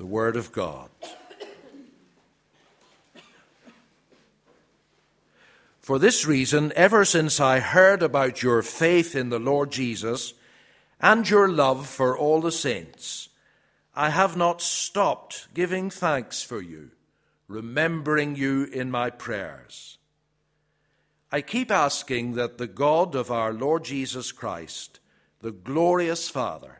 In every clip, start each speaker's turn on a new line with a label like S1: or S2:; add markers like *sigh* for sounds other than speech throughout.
S1: the Word of God. For this reason, ever since I heard about your faith in the Lord Jesus and your love for all the saints, I have not stopped giving thanks for you, remembering you in my prayers. I keep asking that the God of our Lord Jesus Christ, the glorious Father,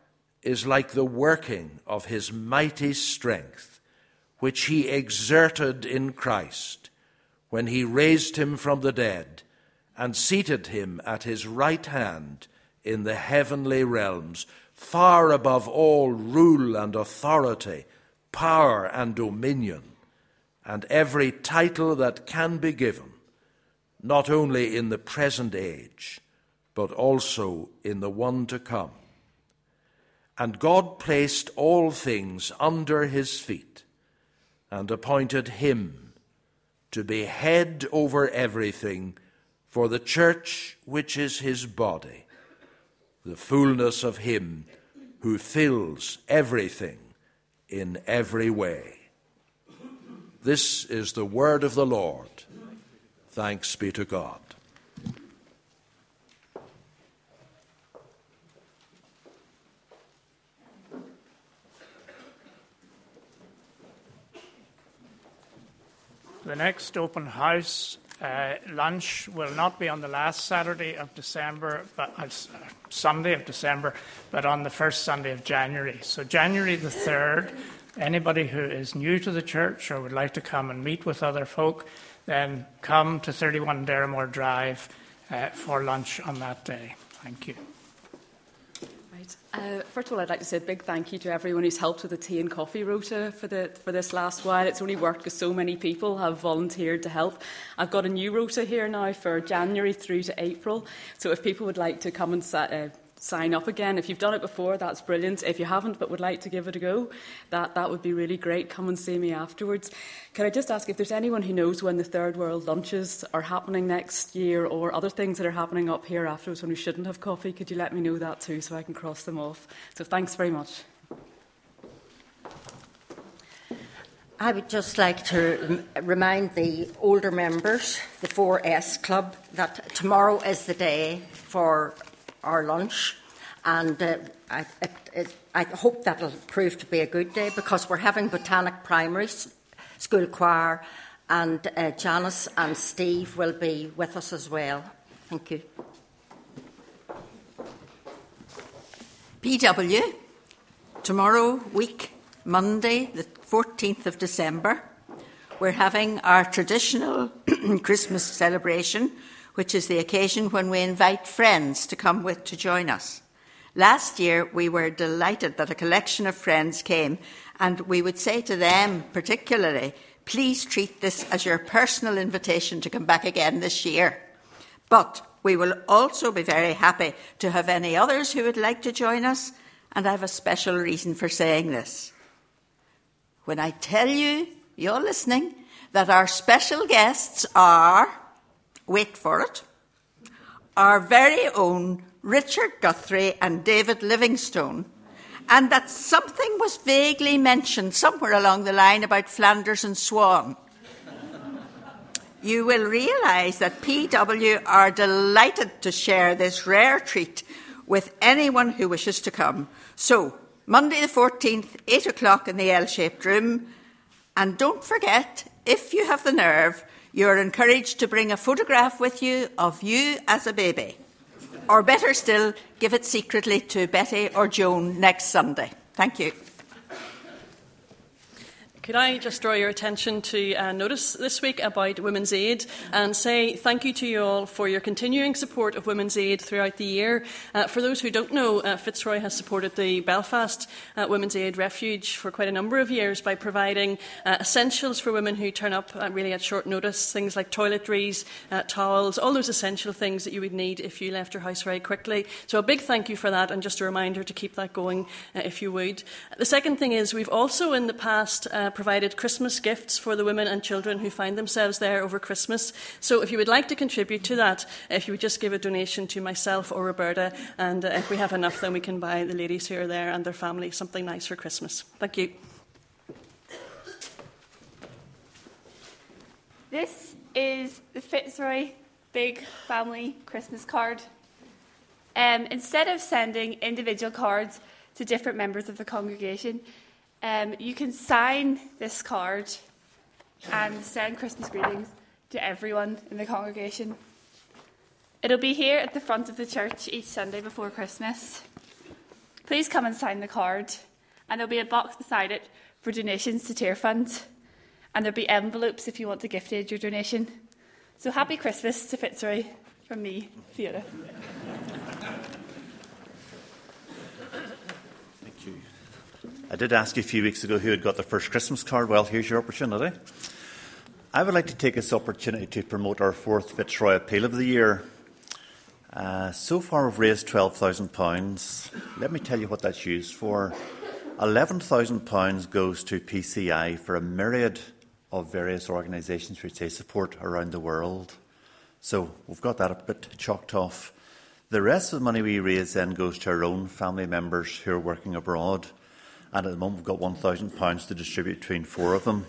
S1: is like the working of his mighty strength, which he exerted in Christ when he raised him from the dead and seated him at his right hand in the heavenly realms, far above all rule and authority, power and dominion, and every title that can be given, not only in the present age, but also in the one to come. And God placed all things under his feet and appointed him to be head over everything for the church, which is his body, the fullness of him who fills everything in every way. This is the word of the Lord. Thanks be to God.
S2: The next open house uh, lunch will not be on the last Saturday of December, but uh, Sunday of December, but on the first Sunday of January. So January the third. Anybody who is new to the church or would like to come and meet with other folk, then come to 31 Derrimore Drive uh, for lunch on that day. Thank you.
S3: Uh, first of all, I'd like to say a big thank you to everyone who's helped with the tea and coffee rota for, the, for this last while. It's only worked because so many people have volunteered to help. I've got a new rota here now for January through to April. So if people would like to come and uh, sign up again. If you've done it before, that's brilliant. If you haven't but would like to give it a go, that, that would be really great. Come and see me afterwards. Can I just ask if there's anyone who knows when the Third World lunches are happening next year or other things that are happening up here afterwards when we shouldn't have coffee? Could you let me know that too so I can cross them off? So thanks very much.
S4: I would just like to remind the older members, the 4S Club, that tomorrow is the day for our lunch. And uh, I, it, it, I hope that'll prove to be a good day because we're having Botanic Primary School Choir, and uh, Janice and Steve will be with us as well. Thank you.
S5: PW, tomorrow week, Monday, the 14th of December, we're having our traditional *clears throat* Christmas celebration which is the occasion when we invite friends to come with to join us. Last year, we were delighted that a collection of friends came, and we would say to them particularly, please treat this as your personal invitation to come back again this year. But we will also be very happy to have any others who would like to join us, and I have a special reason for saying this. When I tell you, you're listening, that our special guests are wait for it, our very own Richard Guthrie and David Livingstone, and that something was vaguely mentioned somewhere along the line about Flanders and Swan. you will realise that PW are delighted to share this rare treat with anyone who wishes to come. So, Monday the 14th, 8 o'clock in the L shaped room. And don't forget, if you have the nerve, you're encouraged to bring a photograph with you of you as a baby. Or better still, give it secretly to Betty or Joan next Sunday. Thank you.
S6: Could I just draw your attention to a notice this week about Women's Aid and say thank you to you all for your continuing support of Women's Aid throughout the year. Uh, for those who don't know, uh, Fitzroy has supported the Belfast uh, Women's Aid Refuge for quite a number of years by providing uh, essentials for women who turn up uh, really at short notice, things like toiletries, uh, towels, all those essential things that you would need if you left your house very quickly. So a big thank you for that and just a reminder to keep that going if you would. The second thing is we've also in the past provided Christmas gifts for the women and children who find themselves there over Christmas. So if you would like to contribute to that, if you would just give a donation to myself or Roberta, and uh, if we have enough, then we can buy the ladies who are there and their family something nice for Christmas. Thank you.
S7: This is the Fitzroy Big Family Christmas card. Um, instead of sending individual cards to different members of the congregation, um, you can sign this card and send Christmas greetings to everyone in the congregation. It'll be here at the front of the church each Sunday before Christmas. Please come and sign the card, and there'll be a box beside it for donations to Tear Fund, and there'll be envelopes if you want to gift aid your donation. So happy Christmas to Fitzroy from me, Fiona.
S8: I did ask you a few weeks ago who had got their first Christmas card. Well, here's your opportunity. I would like to take this opportunity to promote our fourth Fitzroy Appeal of the Year. Uh, so far, we've raised £12,000. Let me tell you what that's used for. £11,000 goes to PCI for a myriad of various organisations which they support around the world. So we've got that a bit chalked off. The rest of the money we raise then goes to our own family members who are working abroad and at the moment we've got £1,000 to distribute between four of them.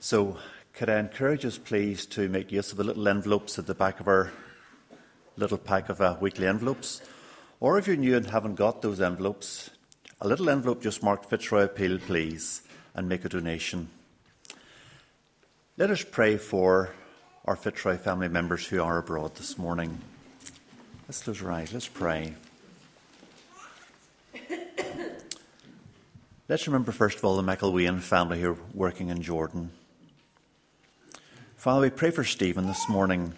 S8: So, could I encourage us, please, to make use of the little envelopes at the back of our little pack of uh, weekly envelopes? Or if you're new and haven't got those envelopes, a little envelope just marked Fitzroy Appeal, please, and make a donation. Let us pray for our Fitzroy family members who are abroad this morning. Let's close our eyes. Let's pray. Let's remember, first of all, the McElwain family who are working in Jordan. Father, we pray for Stephen this morning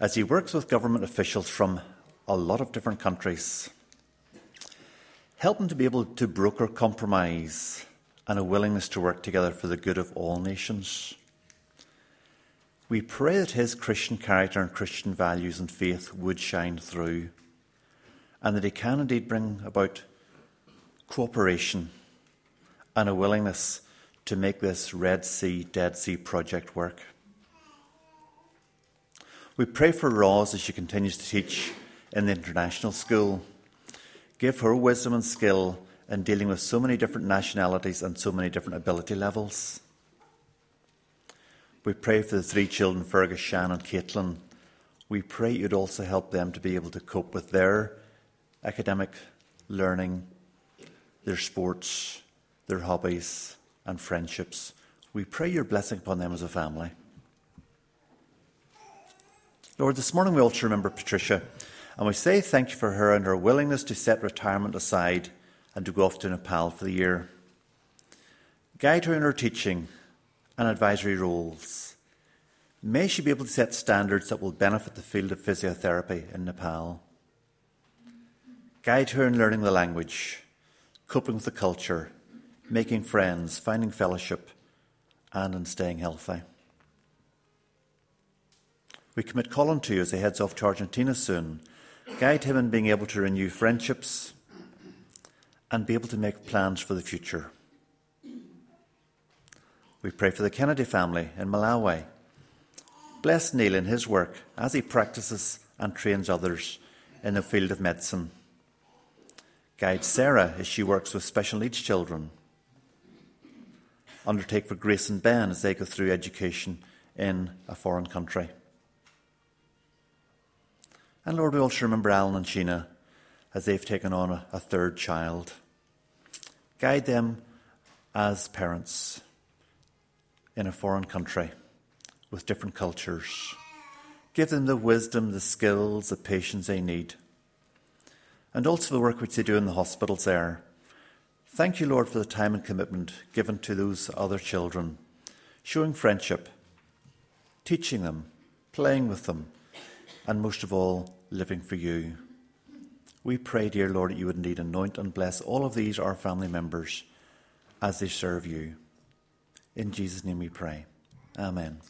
S8: as he works with government officials from a lot of different countries. Help him to be able to broker compromise and a willingness to work together for the good of all nations. We pray that his Christian character and Christian values and faith would shine through, and that he can indeed bring about cooperation, and a willingness to make this Red Sea, Dead Sea project work. We pray for Roz as she continues to teach in the international school. Give her wisdom and skill in dealing with so many different nationalities and so many different ability levels. We pray for the three children, Fergus, Shan, and Caitlin. We pray you'd also help them to be able to cope with their academic learning their sports, their hobbies, and friendships. We pray your blessing upon them as a family. Lord, this morning we also remember Patricia, and we say thank you for her and her willingness to set retirement aside and to go off to Nepal for the year. Guide her in her teaching and advisory roles. May she be able to set standards that will benefit the field of physiotherapy in Nepal. Guide her in learning the language coping with the culture, making friends, finding fellowship, and in staying healthy. We commit Colin to you as he heads off to Argentina soon. Guide him in being able to renew friendships and be able to make plans for the future. We pray for the Kennedy family in Malawi. Bless Neil in his work as he practices and trains others in the field of medicine. Guide Sarah as she works with special needs children. Undertake for Grace and Ben as they go through education in a foreign country. And Lord, we also remember Alan and Sheena as they've taken on a, a third child. Guide them as parents in a foreign country with different cultures. Give them the wisdom, the skills, the patience they need and also the work which they do in the hospitals there. Thank you, Lord, for the time and commitment given to those other children, showing friendship, teaching them, playing with them, and most of all, living for you. We pray, dear Lord, that you would indeed anoint and bless all of these, our family members, as they serve you. In Jesus' name we pray. Amen.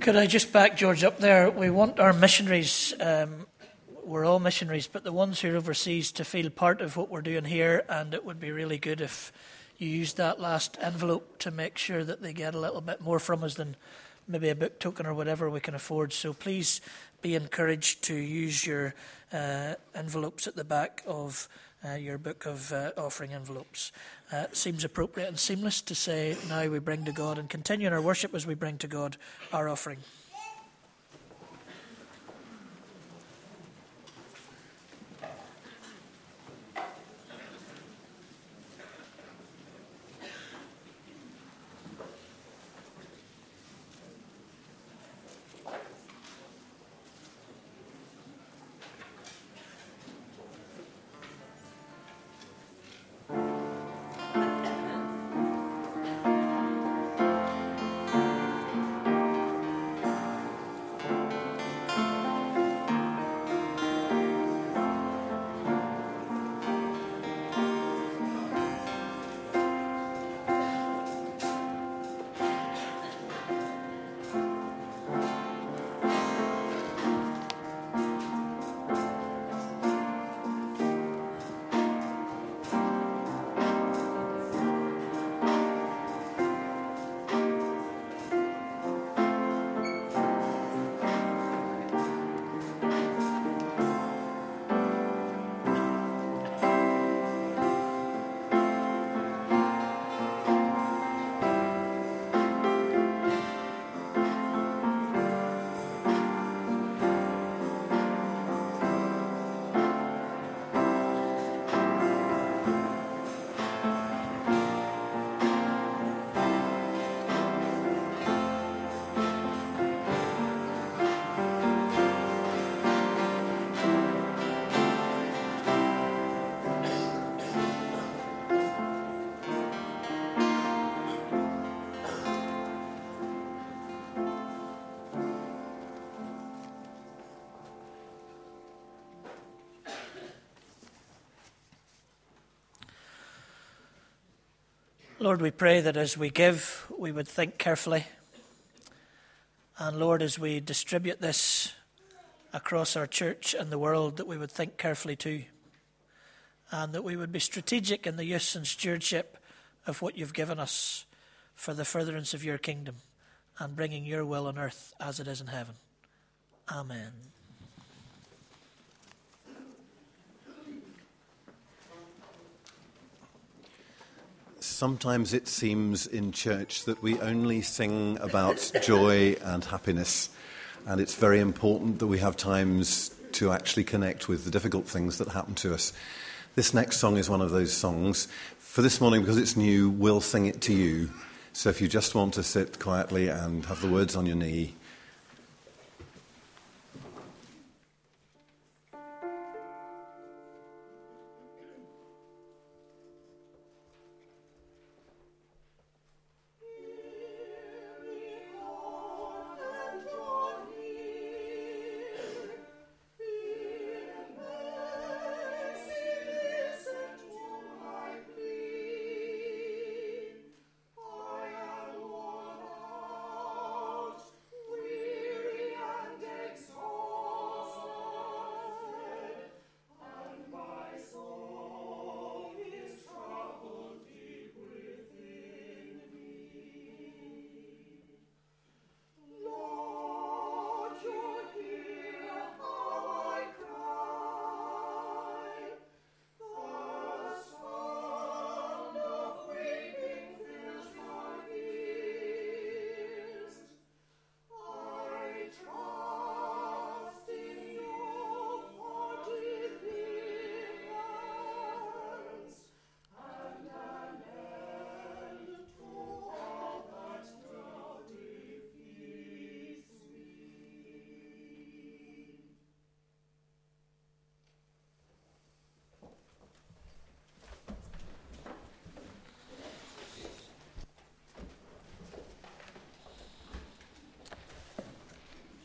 S9: Could I just back George up there? We want our missionaries, um, we're all missionaries, but the ones who are overseas to feel part of what we're doing here, and it would be really good if you used that last envelope to make sure that they get a little bit more from us than maybe a book token or whatever we can afford. So please be encouraged to use your uh, envelopes at the back of uh, your book of uh, offering envelopes. Uh, seems appropriate and seamless to say, now we bring to God and continue in our worship as we bring to God our offering. Lord, we pray that as we give, we would think carefully. And Lord, as we distribute this across our church and the world, that we would think carefully too. And that we would be strategic in the use and stewardship of what you've given us for the furtherance of your kingdom and bringing your will on earth as it is in heaven. Amen.
S10: Sometimes it seems in church that we only sing about joy and happiness, and it's very important that we have times to actually connect with the difficult things that happen to us. This next song is one of those songs. For this morning, because it's new, we'll sing it to you. So if you just want to sit quietly and have the words on your knee,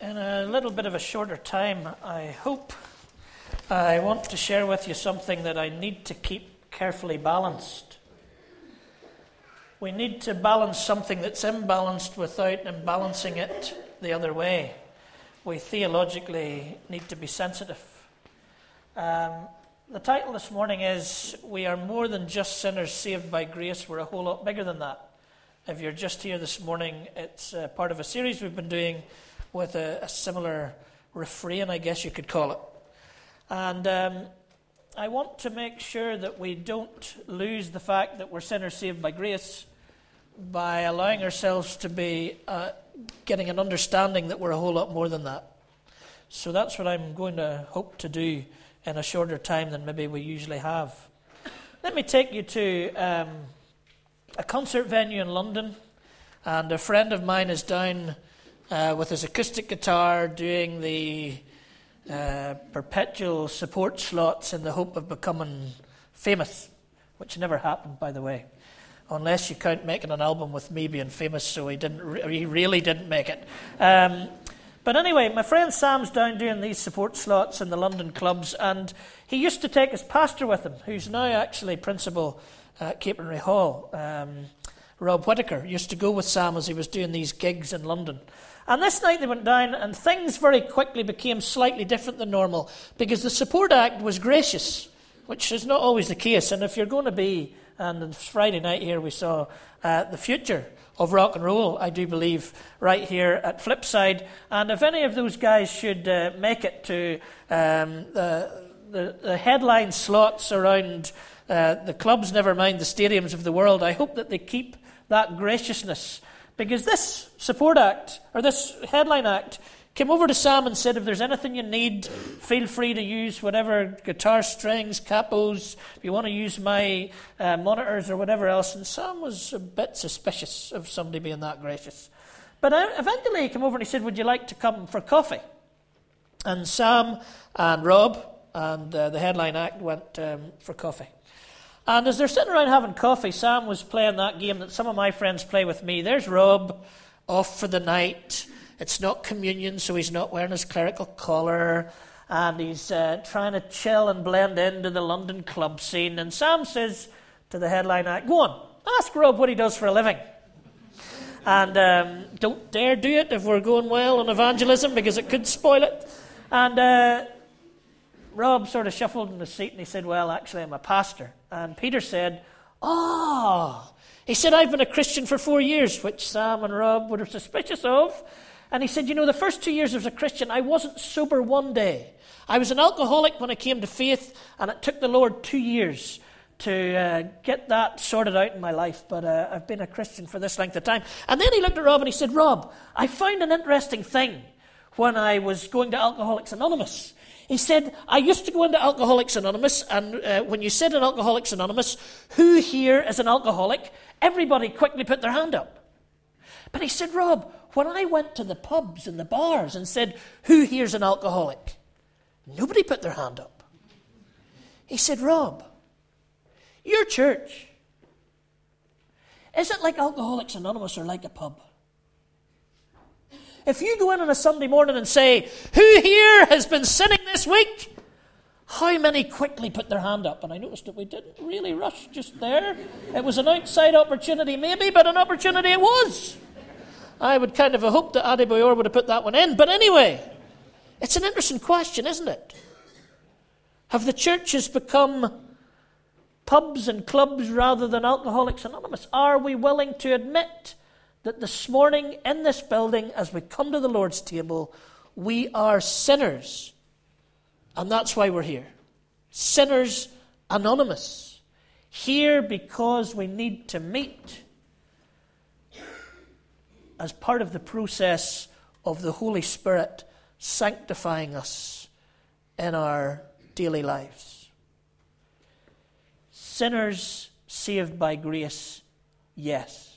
S9: in a little bit of a shorter time, I hope, I want to share with you something that I need to keep carefully balanced. We need to balance something that's imbalanced without imbalancing it the other way. We theologically need to be sensitive. Um, the title this morning is We Are More Than Just Sinners Saved by Grace. We're a whole lot bigger than that. If you're just here this morning, it's uh, part of a series we've been doing with a, a similar refrain, I guess you could call it. And um, I want to make sure that we don't lose the fact that we're sinners saved by grace by allowing ourselves to be uh, getting an understanding that we're a whole lot more than that. So that's what I'm going to hope to do in a shorter time than maybe we usually have. Let me take you to um, a concert venue in London, and a friend of mine is down uh, with his acoustic guitar doing the uh, perpetual support slots in the hope of becoming famous, which never happened, by the way. Unless you count making an album with me being famous, so he didn't. Re- he really didn't make it. Um, but anyway, my friend Sam's down doing these support slots in the London clubs, and he used to take his pastor with him, who's now actually principal at Capernwray Hall. Um, Rob Whitaker used to go with Sam as he was doing these gigs in London. And this night they went down, and things very quickly became slightly different than normal because the support act was gracious, which is not always the case. And if you're going to be, and Friday night here we saw uh, the future of rock and roll, I do believe, right here at Flipside. And if any of those guys should uh, make it to um, the, the, the, headline slots around uh, the clubs, never mind the stadiums of the world, I hope that they keep that graciousness because this support act, or this headline act, came over to Sam and said, if there's anything you need, feel free to use whatever guitar strings, capos, if you want to use my uh, monitors or whatever else. And Sam was a bit suspicious of somebody being that gracious. But eventually he came over and he said, Would you like to come for coffee? And Sam and Rob and uh, the headline act went um, for coffee. And as they're sitting around having coffee, Sam was playing that game that some of my friends play with me. There's Rob off for the night. It's not communion, so he's not wearing his clerical collar. And he's uh, trying to chill and blend into the London club scene. And Sam says to the headline act, Go on, ask Rob what he does for a living. And um, don't dare do it if we're going well on evangelism because it could spoil it. And uh, Rob sort of shuffled in the seat and he said, Well, actually, I'm a pastor. And Peter said, Oh, he said, I've been a Christian for four years, which Sam and Rob were suspicious of. And he said, You know, the first two years as a Christian, I wasn't sober one day. I was an alcoholic when I came to faith, and it took the Lord two years to uh, get that sorted out in my life, but uh, I've been a Christian for this length of time. And then he looked at Rob and he said, Rob, I found an interesting thing when I was going to Alcoholics Anonymous. He said, I used to go into Alcoholics Anonymous, and uh, when you said in Alcoholics Anonymous, who here is an alcoholic, everybody quickly put their hand up. But he said, Rob, when I went to the pubs and the bars and said, who here's an alcoholic, nobody put their hand up. He said, Rob, your church, is it like Alcoholics Anonymous or like a pub? If you go in on a Sunday morning and say, Who here has been sinning this week? How many quickly put their hand up? And I noticed that we didn't really rush just there. It was an outside opportunity, maybe, but an opportunity it was. I would kind of have hoped that Adi would have put that one in. But anyway, it's an interesting question, isn't it? Have the churches become pubs and clubs rather than Alcoholics Anonymous? Are we willing to admit that this morning in this building, as we come to the Lord's table, we are sinners. And that's why we're here. Sinners Anonymous. Here because we need to meet as part of the process of the Holy Spirit sanctifying us in our daily lives. Sinners saved by grace, yes.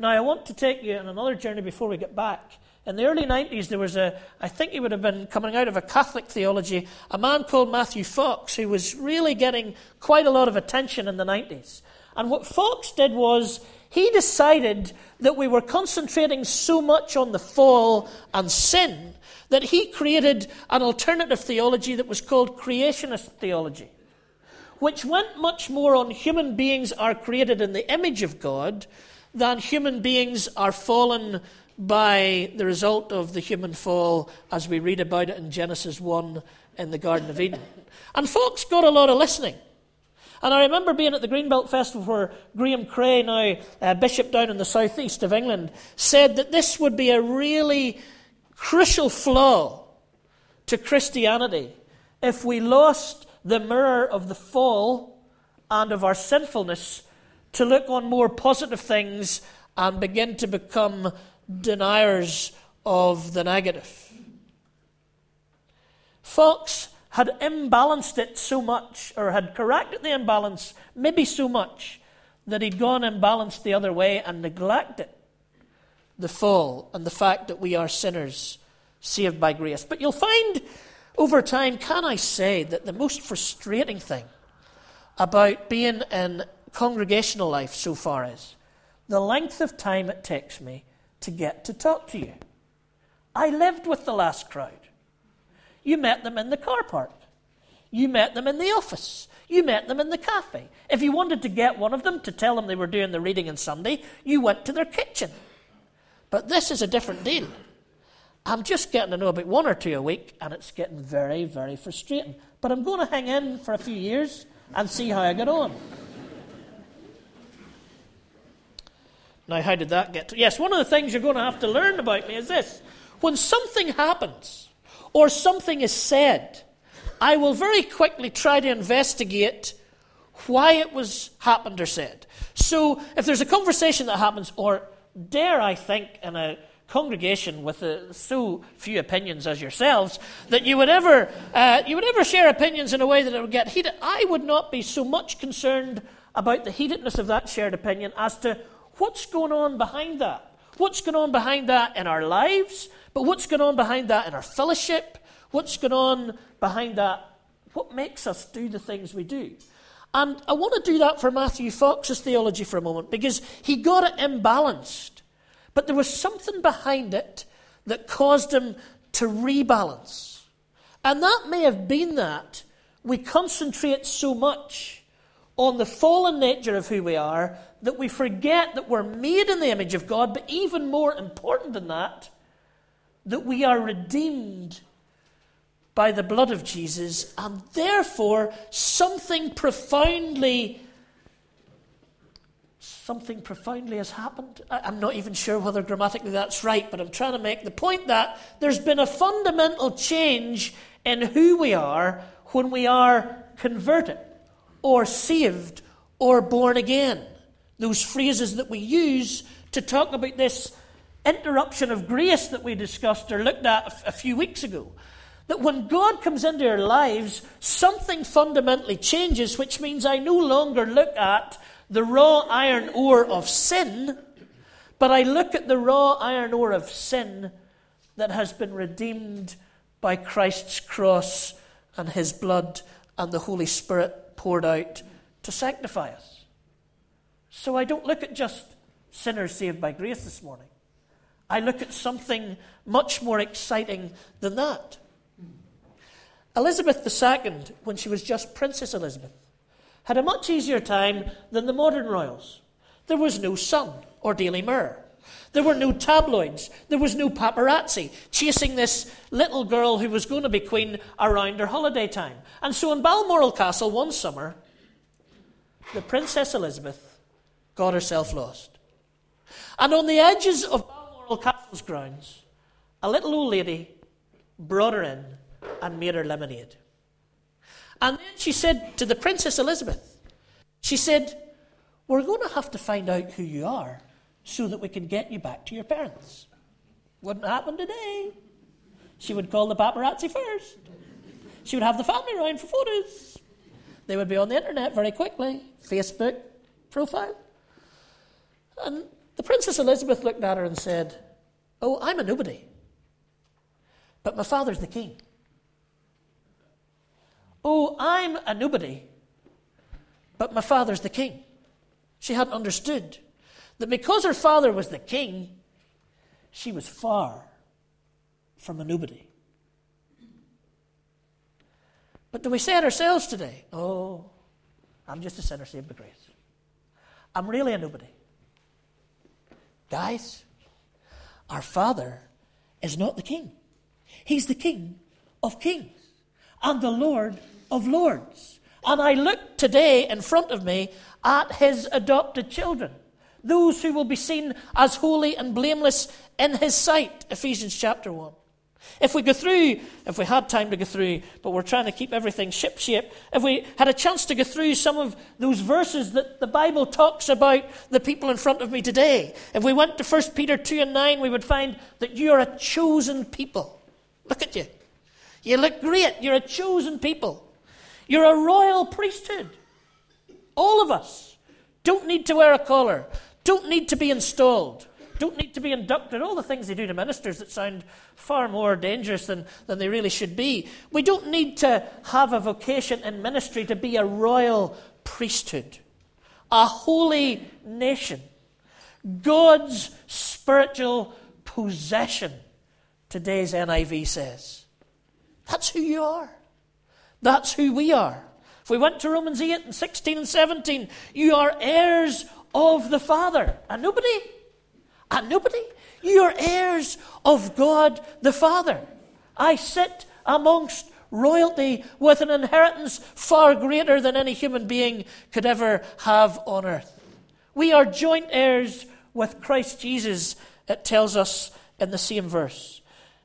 S9: Now, I want to take you on another journey before we get back. In the early 90s, there was a, I think he would have been coming out of a Catholic theology, a man called Matthew Fox, who was really getting quite a lot of attention in the 90s. And what Fox did was He decided that we were concentrating so much on the fall and sin that he created an alternative theology that was called creationist theology, which went much more on human beings are created in the image of God than human beings are fallen by the result of the human fall, as we read about it in Genesis 1 in the Garden of Eden. And Fox got a lot of listening. And I remember being at the Greenbelt Festival where Graham Cray, now uh, bishop down in the southeast of England, said that this would be a really crucial flaw to Christianity if we lost the mirror of the fall and of our sinfulness to look on more positive things and begin to become deniers of the negative. Fox had imbalanced it so much, or had corrected the imbalance maybe so much, that he'd gone imbalanced the other way and neglected the fall and the fact that we are sinners saved by grace. But you'll find over time, can I say, that the most frustrating thing about being in congregational life so far is the length of time it takes me to get to talk to you. I lived with the last crowd. You met them in the car park. You met them in the office. You met them in the cafe. If you wanted to get one of them to tell them they were doing the reading on Sunday, you went to their kitchen. But this is a different deal. I'm just getting to know about one or two a week, and it's getting very, very frustrating. But I'm going to hang in for a few years and see how I get on. Now, how did that get to? Yes, one of the things you're going to have to learn about me is this. When something happens, or something is said, I will very quickly try to investigate why it was happened or said. So if there's a conversation that happens, or dare I think in a congregation with uh, so few opinions as yourselves that you would ever uh, you would ever share opinions in a way that it would get heated. I would not be so much concerned about the heatedness of that shared opinion as to what's going on behind that. What's going on behind that in our lives? But what's going on behind that in our fellowship? What's going on behind that? What makes us do the things we do? And I want to do that for Matthew Fox's theology for a moment because he got it imbalanced. But there was something behind it that caused him to rebalance. And that may have been that we concentrate so much on the fallen nature of who we are that we forget that we're made in the image of God, but even more important than that, that we are redeemed by the blood of Jesus, and therefore something profoundly something profoundly has happened. I'm not even sure whether grammatically that's right, but I'm trying to make the point that there's been a fundamental change in who we are when we are converted or saved or born again. Those phrases that we use to talk about this interruption of grace that we discussed or looked at a few weeks ago. That when God comes into our lives, something fundamentally changes, which means I no longer look at the raw iron ore of sin, but I look at the raw iron ore of sin that has been redeemed by Christ's cross and his blood and the Holy Spirit poured out to sanctify us. So I don't look at just sinners saved by grace this morning. I look at something much more exciting than that. Elizabeth II, when she was just Princess Elizabeth, had a much easier time than the modern royals. There was no Sun or Daily Mirror. There were no tabloids. There was no paparazzi chasing this little girl who was going to be queen around her holiday time. And so in Balmoral Castle one summer, the Princess Elizabeth got herself lost. And on the edges of Balmoral Castle's grounds, a little old lady brought her in and made her lemonade. And then she said to the Princess Elizabeth, she said, We're going to have to find out who you are so that we can get you back to your parents. Wouldn't happen today. She would call the paparazzi first. She would have the family around for photos. They would be on the internet very quickly. Facebook profile. And the Princess Elizabeth looked at her and said, Oh, I'm a nobody. But my father's the king. Oh, I'm a nobody. But my father's the king. She hadn't understood that because her father was the king, she was far from a nobody. But do we say it ourselves today? Oh, I'm just a sinner saved by grace. I'm really a nobody. Guys, our Father is not the King. He's the King of kings and the Lord of lords. And I look today in front of me at his adopted children, those who will be seen as holy and blameless in his sight, Ephesians chapter 1. If we go through, if we had time to go through, but we're trying to keep everything shipshape, if we had a chance to go through some of those verses that the Bible talks about the people in front of me today, if we went to 1 Peter 2 and 9, we would find that you are a chosen people. Look at you. You look great. You're a chosen people. You're a royal priesthood. All of us don't need to wear a collar, don't need to be installed, don't need to be inducted. All the things they do to ministers that sound far more dangerous than, than they really should be. We don't need to have a vocation in ministry to be a royal priesthood, a holy nation, God's spiritual possession, today's NIV says. That's who you are. That's who we are. If we went to Romans 8 and 16 and 17, you are heirs of the Father. And nobody? And nobody? You are heirs of God the Father. I sit amongst royalty with an inheritance far greater than any human being could ever have on earth. We are joint heirs with Christ Jesus, it tells us in the same verse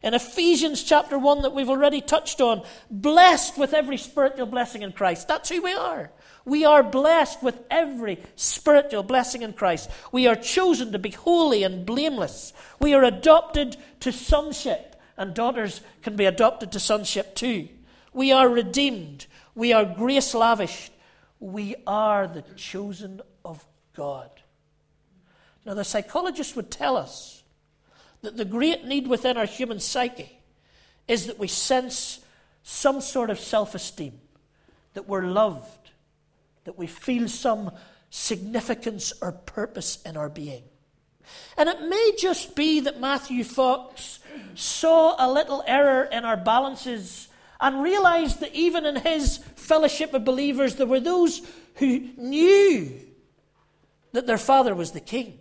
S9: in Ephesians chapter 1 that we've already touched on, blessed with every spiritual blessing in Christ. That's who we are. We are blessed with every spiritual blessing in Christ. We are chosen to be holy and blameless. We are adopted to sonship, and daughters can be adopted to sonship too. We are redeemed. We are grace lavished. We are the chosen of God. Now, the psychologists would tell us that the great need within our human psyche is that we sense some sort of self esteem, that we're loved, that we feel some significance or purpose in our being. And it may just be that Matthew Fox saw a little error in our balances and realized that even in his fellowship of believers, there were those who knew that their father was the king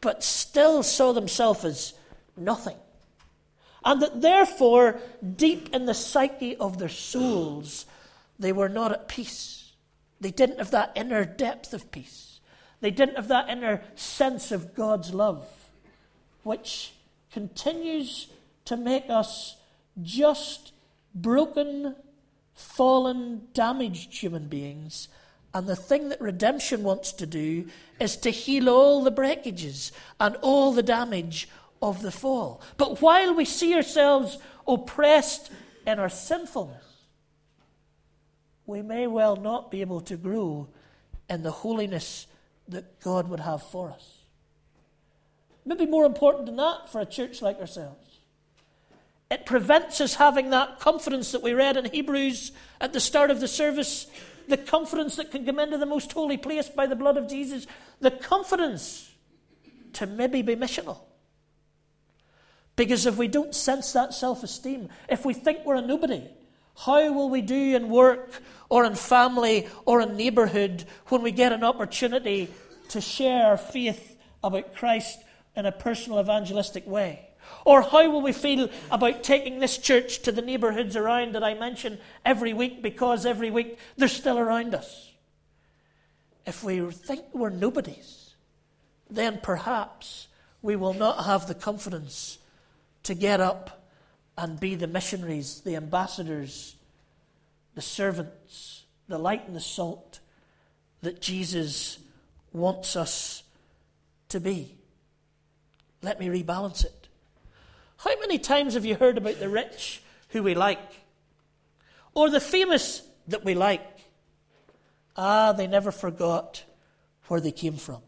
S9: but still saw themselves as nothing. And that therefore, deep in the psyche of their souls, they were not at peace. They didn't have that inner depth of peace. They didn't have that inner sense of God's love, which continues to make us just broken, fallen, damaged human beings and the thing that redemption wants to do is to heal all the breakages and all the damage of the fall. But while we see ourselves oppressed in our sinfulness, we may well not be able to grow in the holiness that God would have for us. Maybe more important than that for a church like ourselves. It prevents us having that confidence that we read in Hebrews at the start of the service the confidence that can come into the most holy place by the blood of Jesus, the confidence to maybe be missional. Because if we don't sense that self esteem, if we think we're a nobody, how will we do in work or in family or in neighbourhood when we get an opportunity to share faith about Christ in a personal evangelistic way? Or how will we feel about taking this church to the neighbourhoods around that I mention every week because every week they're still around us? If we think we're nobodies, then perhaps we will not have the confidence to get up and be the missionaries, the ambassadors, the servants, the light and the salt that Jesus wants us to be. Let me rebalance it. How many times have you heard about the rich who we like? Or the famous that we like? Ah, they never forgot where they came from.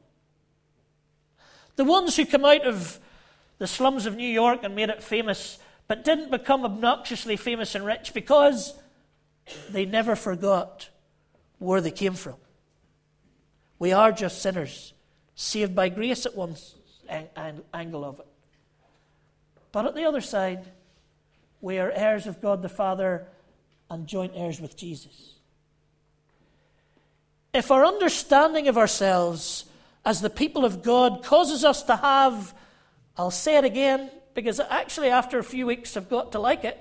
S9: The ones who come out of the slums of New York and made it famous, but didn't become obnoxiously famous and rich because they never forgot where they came from. We are just sinners saved by grace at one angle of it. But at the other side, we are heirs of God the Father and joint heirs with Jesus. If our understanding of ourselves as the people of God causes us to have, I'll say it again, because actually, after a few weeks, I've got to like it,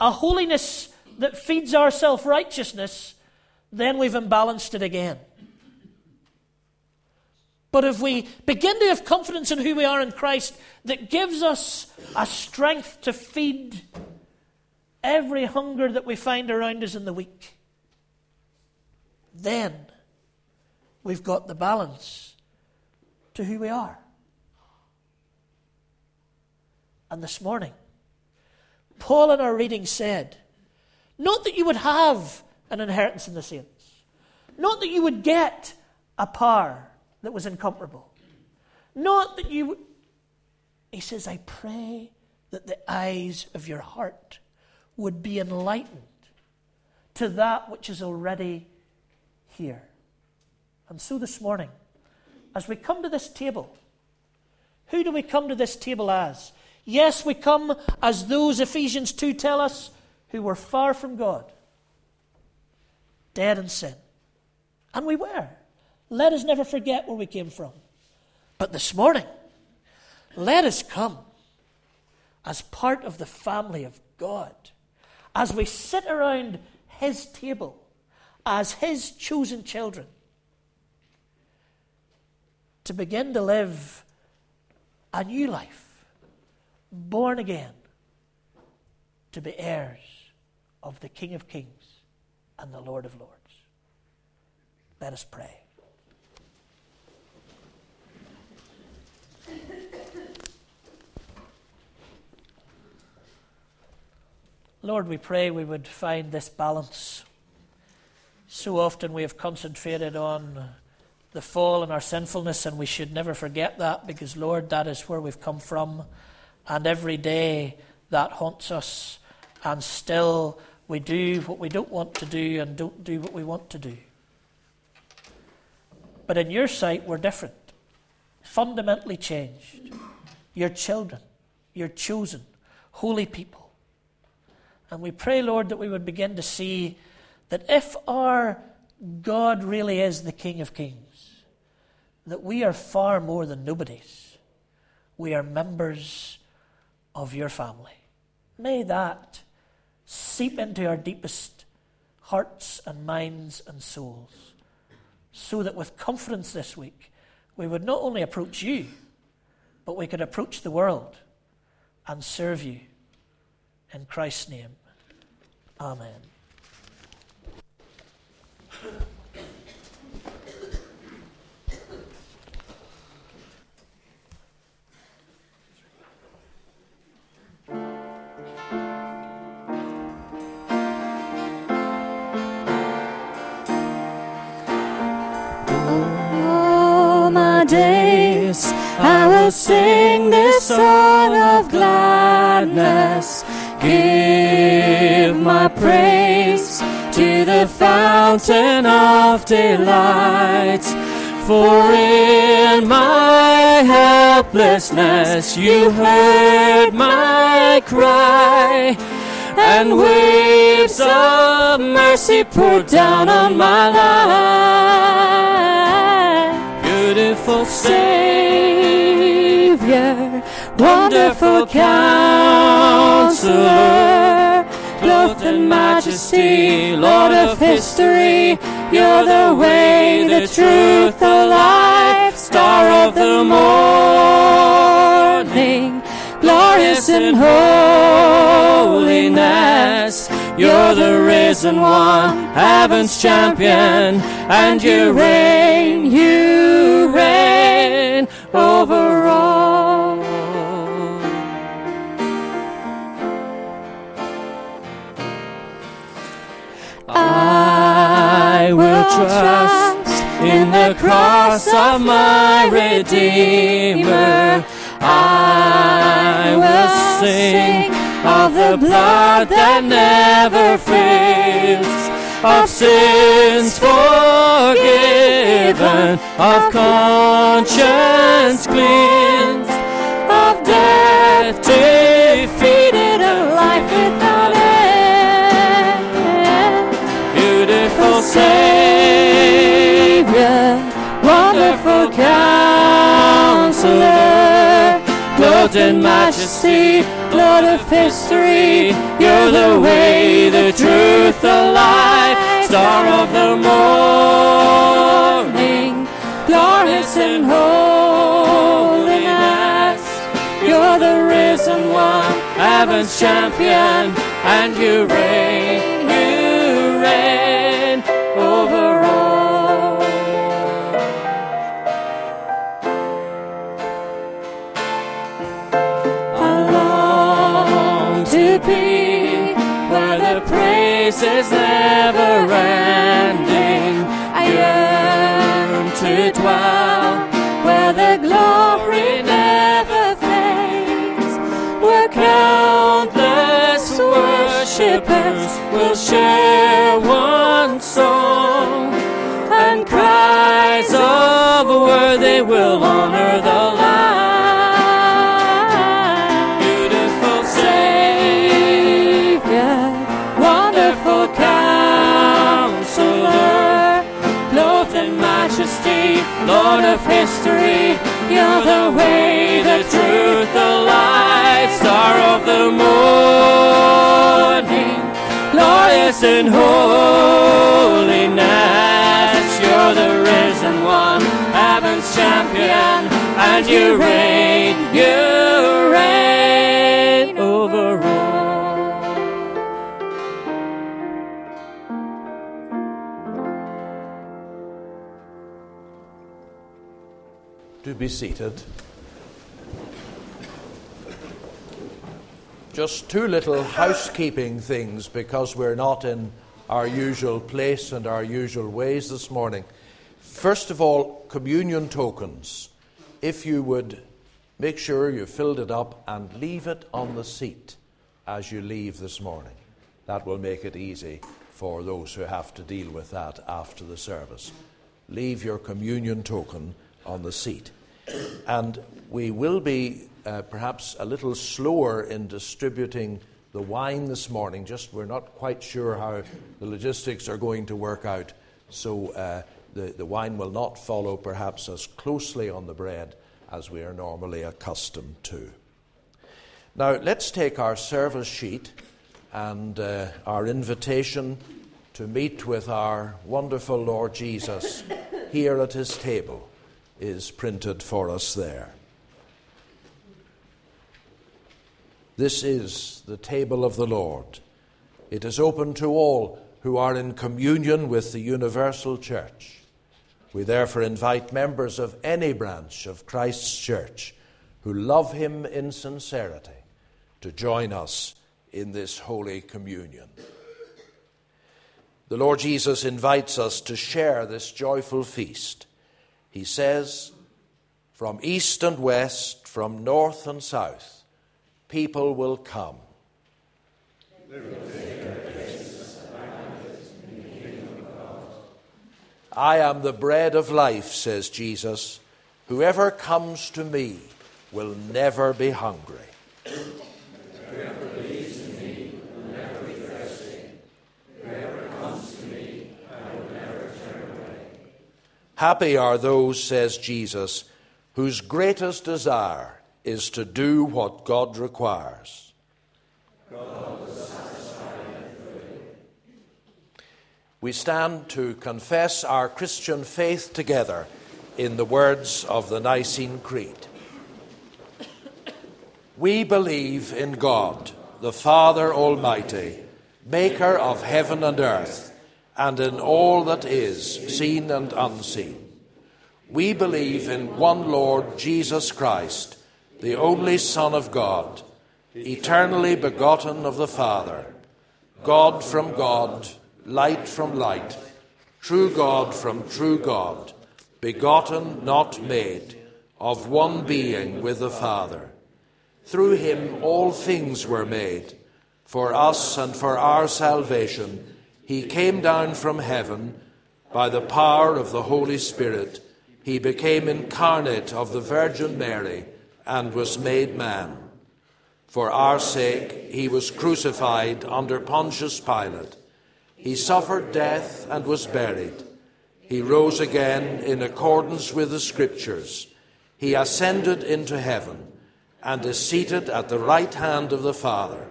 S9: a holiness that feeds our self righteousness, then we've imbalanced it again. But if we begin to have confidence in who we are in Christ, that gives us a strength to feed every hunger that we find around us in the week, then we've got the balance to who we are. And this morning, Paul in our reading said, not that you would have an inheritance in the saints, not that you would get a power that was incomparable. Not that you. He says, I pray that the eyes of your heart would be enlightened to that which is already here. And so this morning, as we come to this table, who do we come to this table as? Yes, we come as those Ephesians 2 tell us who were far from God, dead in sin. And we were. Let us never forget where we came from. But this morning, let us come as part of the family of God, as we sit around His table, as His chosen children, to begin to live a new life, born again, to be heirs of the King of Kings and the Lord of Lords. Let us pray. Lord, we pray we would find this balance. So often we have concentrated on the fall and our sinfulness, and we should never forget that because, Lord, that is where we've come from. And every day that haunts us, and still we do what we don't want to do and don't do what we want to do. But in your sight, we're different, fundamentally changed. You're children, you're chosen, holy people. And we pray, Lord, that we would begin to see that if our God really is the King of Kings, that we are far more than nobodies. We are members of your family. May that seep into our deepest hearts and minds and souls, so that with confidence this week, we would not only approach you, but we could approach the world and serve you in Christ's name. Amen.
S11: Days I will sing this song of gladness give my praise to the fountain of delight. For in my helplessness you heard my cry, and waves of mercy poured down on my life. Beautiful Savior Wonderful Counselor, clothed in majesty, Lord of history, you're the way, the truth, the life, star of the morning, glorious in holiness. You're the risen one, heaven's champion, and you reign, you reign over all. I will trust in the cross of my Redeemer. I will sing of the blood that never fails, of sins forgiven of conscience cleansed, of death defeated, a life without end. Beautiful Savior, wonderful Counselor, clothed in majesty, Of history, you're the way, the truth, the life, star of the morning, glorious in holiness. You're the risen one, heaven's champion, and you reign, where the praise is never ending. I yearn to dwell where the glory never fades, where countless worshippers will share one song, and cries of worthy will honor of history, you're the way, the truth, the light, star of the morning, glorious in holiness, you're the risen one, heaven's champion, and you reign, you reign over all.
S1: Do be seated. Just two little housekeeping things because we're not in our usual place and our usual ways this morning. First of all, communion tokens. If you would make sure you filled it up and leave it on the seat as you leave this morning. That will make it easy for those who have to deal with that after the service. Leave your communion token on the seat. And we will be uh, perhaps a little slower in distributing the wine this morning. Just we're not quite sure how the logistics are going to work out. So uh, the, the wine will not follow perhaps as closely on the bread as we are normally accustomed to. Now, let's take our service sheet and uh, our invitation to meet with our wonderful Lord Jesus here at his table is printed for us there. This is the table of the Lord. It is open to all who are in communion with the universal church. We therefore invite members of any branch of Christ's church who love him in sincerity to join us in this holy communion. The Lord Jesus invites us to share this joyful feast. He says, From east and west, from north and south, people will come. I am the bread of life, says Jesus. Whoever comes to me will never be hungry. Happy are those, says Jesus, whose greatest desire is to do what God requires. We stand to confess our Christian faith together in the words of the Nicene Creed. We believe in God, the Father Almighty, maker of heaven and earth, and in all that is, seen and unseen. We believe in one Lord Jesus Christ, the only Son of God, eternally begotten of the Father, God from God, light from light, true God from true God, begotten, not made, of one being with the Father. Through him all things were made. For us and for our salvation, he came down from heaven by the power of the Holy Spirit, he became incarnate of the Virgin Mary and was made man. For our sake, he was crucified under Pontius Pilate. He suffered death and was buried. He rose again in accordance with the Scriptures. He ascended into heaven and is seated at the right hand of the Father.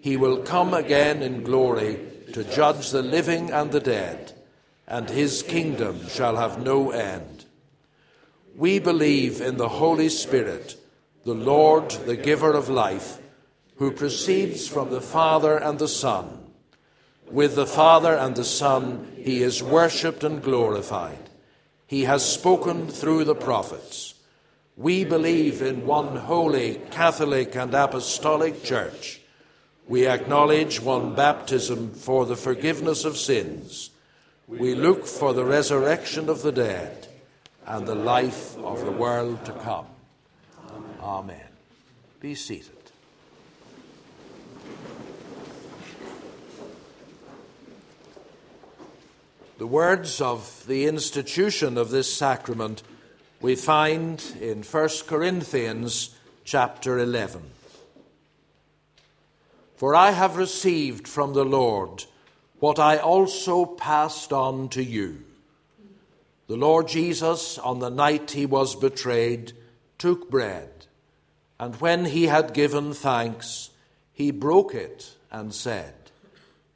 S1: He will come again in glory to judge the living and the dead, and his kingdom shall have no end. We believe in the Holy Spirit, the Lord, the giver of life, who proceeds from the Father and the Son. With the Father and the Son, he is worshipped and glorified. He has spoken through the prophets. We believe in one holy, Catholic, and Apostolic Church. We acknowledge one baptism for the forgiveness of sins. We look for the resurrection of the dead and the life of the world to come. Amen. Be seated. The words of the institution of this sacrament we find in 1 Corinthians chapter 11. For I have received from the Lord what I also passed on to you. The Lord Jesus, on the night he was betrayed, took bread, and when he had given thanks, he broke it and said,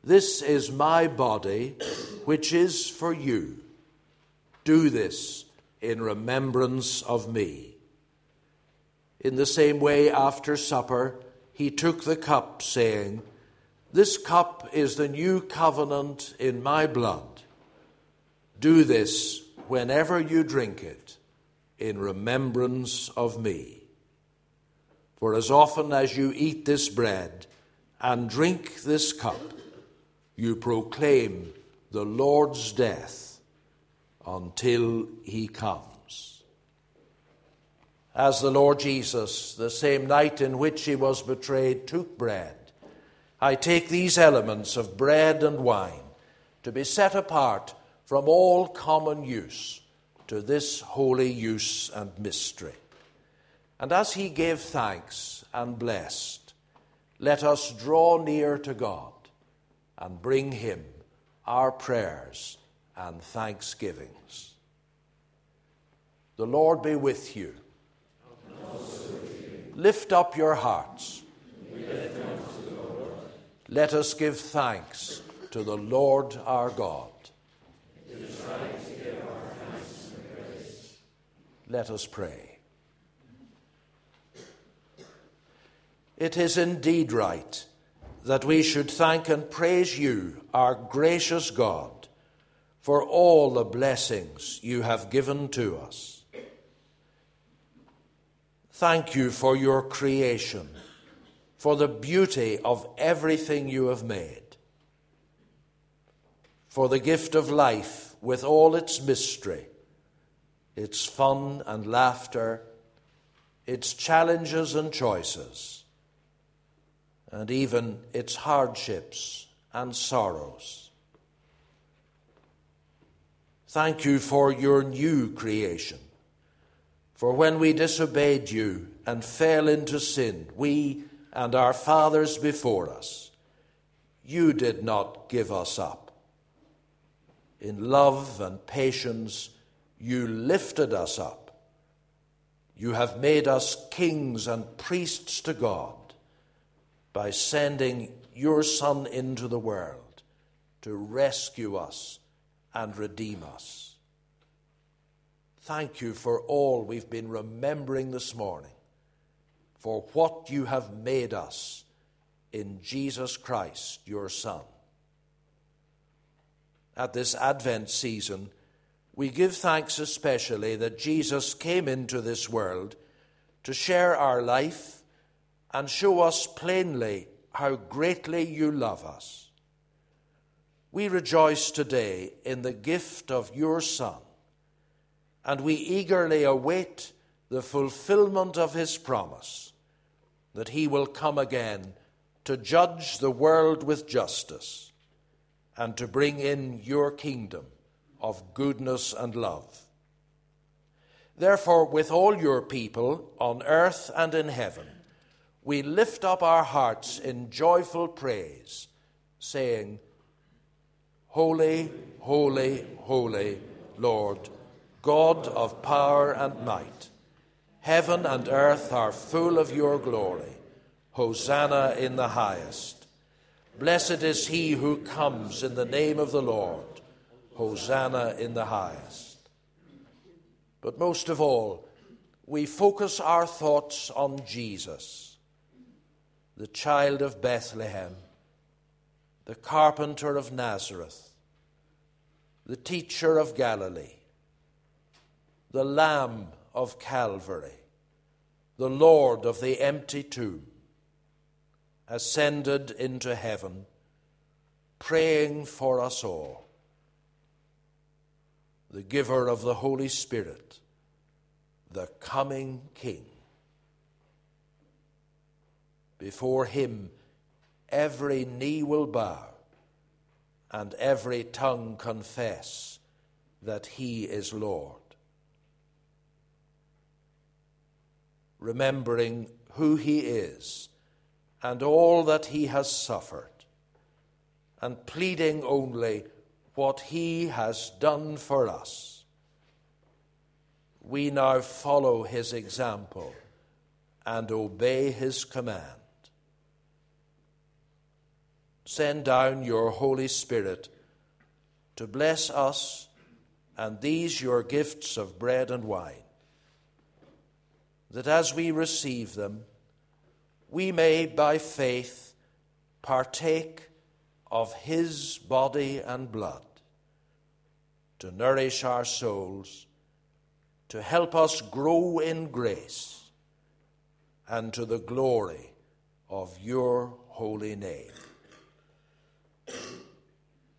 S1: This is my body, which is for you. Do this in remembrance of me. In the same way, after supper, he took the cup, saying, This cup is the new covenant in my blood. Do this whenever you drink it, in remembrance of me. For as often as you eat this bread and drink this cup, you proclaim the Lord's death until he comes. As the Lord Jesus, the same night in which he was betrayed, took bread, I take these elements of bread and wine to be set apart from all common use to this holy use and mystery. And as he gave thanks and blessed, let us draw near to God and bring him our prayers and thanksgivings. The Lord be with you. Lift up your hearts. Let us give thanks to the Lord our God. Let us pray. It is indeed right that we should thank and praise you, our gracious God, for all the blessings you have given to us. Thank you for your creation, for the beauty of everything you have made, for the gift of life with all its mystery its fun and laughter, its challenges and choices, and even its hardships and sorrows. Thank you for your new creation. For when we disobeyed you and fell into sin, we and our fathers before us, you did not give us up. In love and patience, you lifted us up. You have made us kings and priests to God by sending your Son into the world to rescue us and redeem us. Thank you for all we've been remembering this morning, for what you have made us in Jesus Christ, your Son. At this Advent season, we give thanks especially that Jesus came into this world to share our life and show us plainly how greatly you love us. We rejoice today in the gift of your Son, and we eagerly await the fulfillment of his promise that he will come again to judge the world with justice and to bring in your kingdom of goodness and love. Therefore, with all your people on earth and in heaven, we lift up our hearts in joyful praise, saying, Holy, holy, holy, Lord, God of power and might. Heaven and earth are full of your glory. Hosanna in the highest. Blessed is he who comes in the name of the Lord. Hosanna in the highest. But most of all, we focus our thoughts on Jesus, the child of Bethlehem, the carpenter of Nazareth, the teacher of Galilee, the Lamb of Calvary, the Lord of the empty tomb, ascended into heaven, praying for us all the giver of the Holy Spirit, the coming King. Before him, every knee will bow and every tongue confess that he is Lord. Remembering who he is and all that he has suffered, and pleading only what he has done for us. We now follow his example and obey his command. Send down your Holy Spirit to bless us and these your gifts of bread and wine, that as we receive them, we may by faith partake of his body and blood to nourish our souls, to help us grow in grace, and to the glory of your holy name.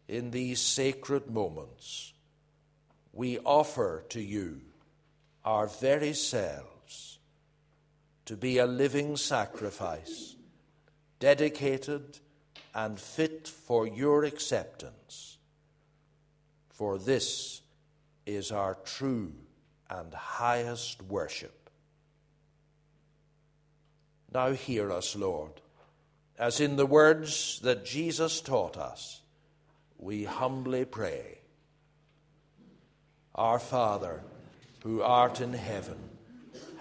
S1: In these sacred moments, we offer to you our very selves to be a living sacrifice, dedicated and fit for your acceptance. For this is our true and highest worship. Now hear us, Lord, as in the words that Jesus taught us, we humbly pray. Our Father, who art in heaven,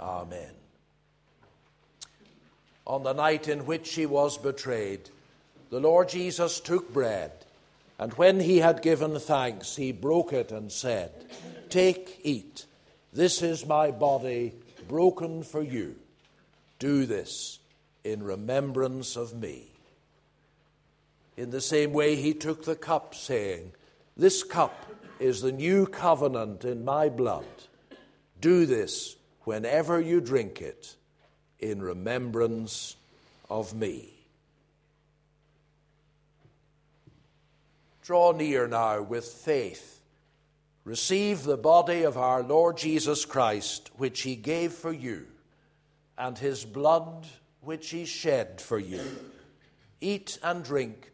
S1: Amen on the night in which he was betrayed, the Lord Jesus took bread, and when he had given thanks, he broke it and said, Take, eat. This is my body broken for you. Do this in remembrance of me. In the same way, he took the cup, saying, This cup is the new covenant in my blood. Do this whenever you drink it in remembrance of me. Draw near now with faith. Receive the body of our Lord Jesus Christ, which he gave for you, and his blood, which he shed for you. Eat and drink,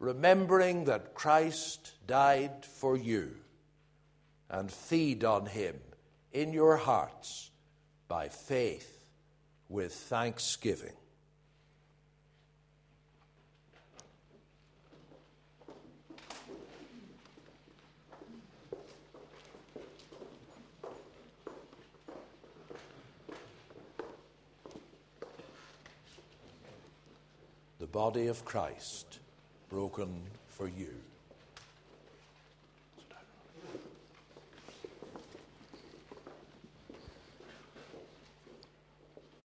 S1: remembering that Christ died for you, and feed on him in your hearts by faith with thanksgiving. The body of Christ broken for you.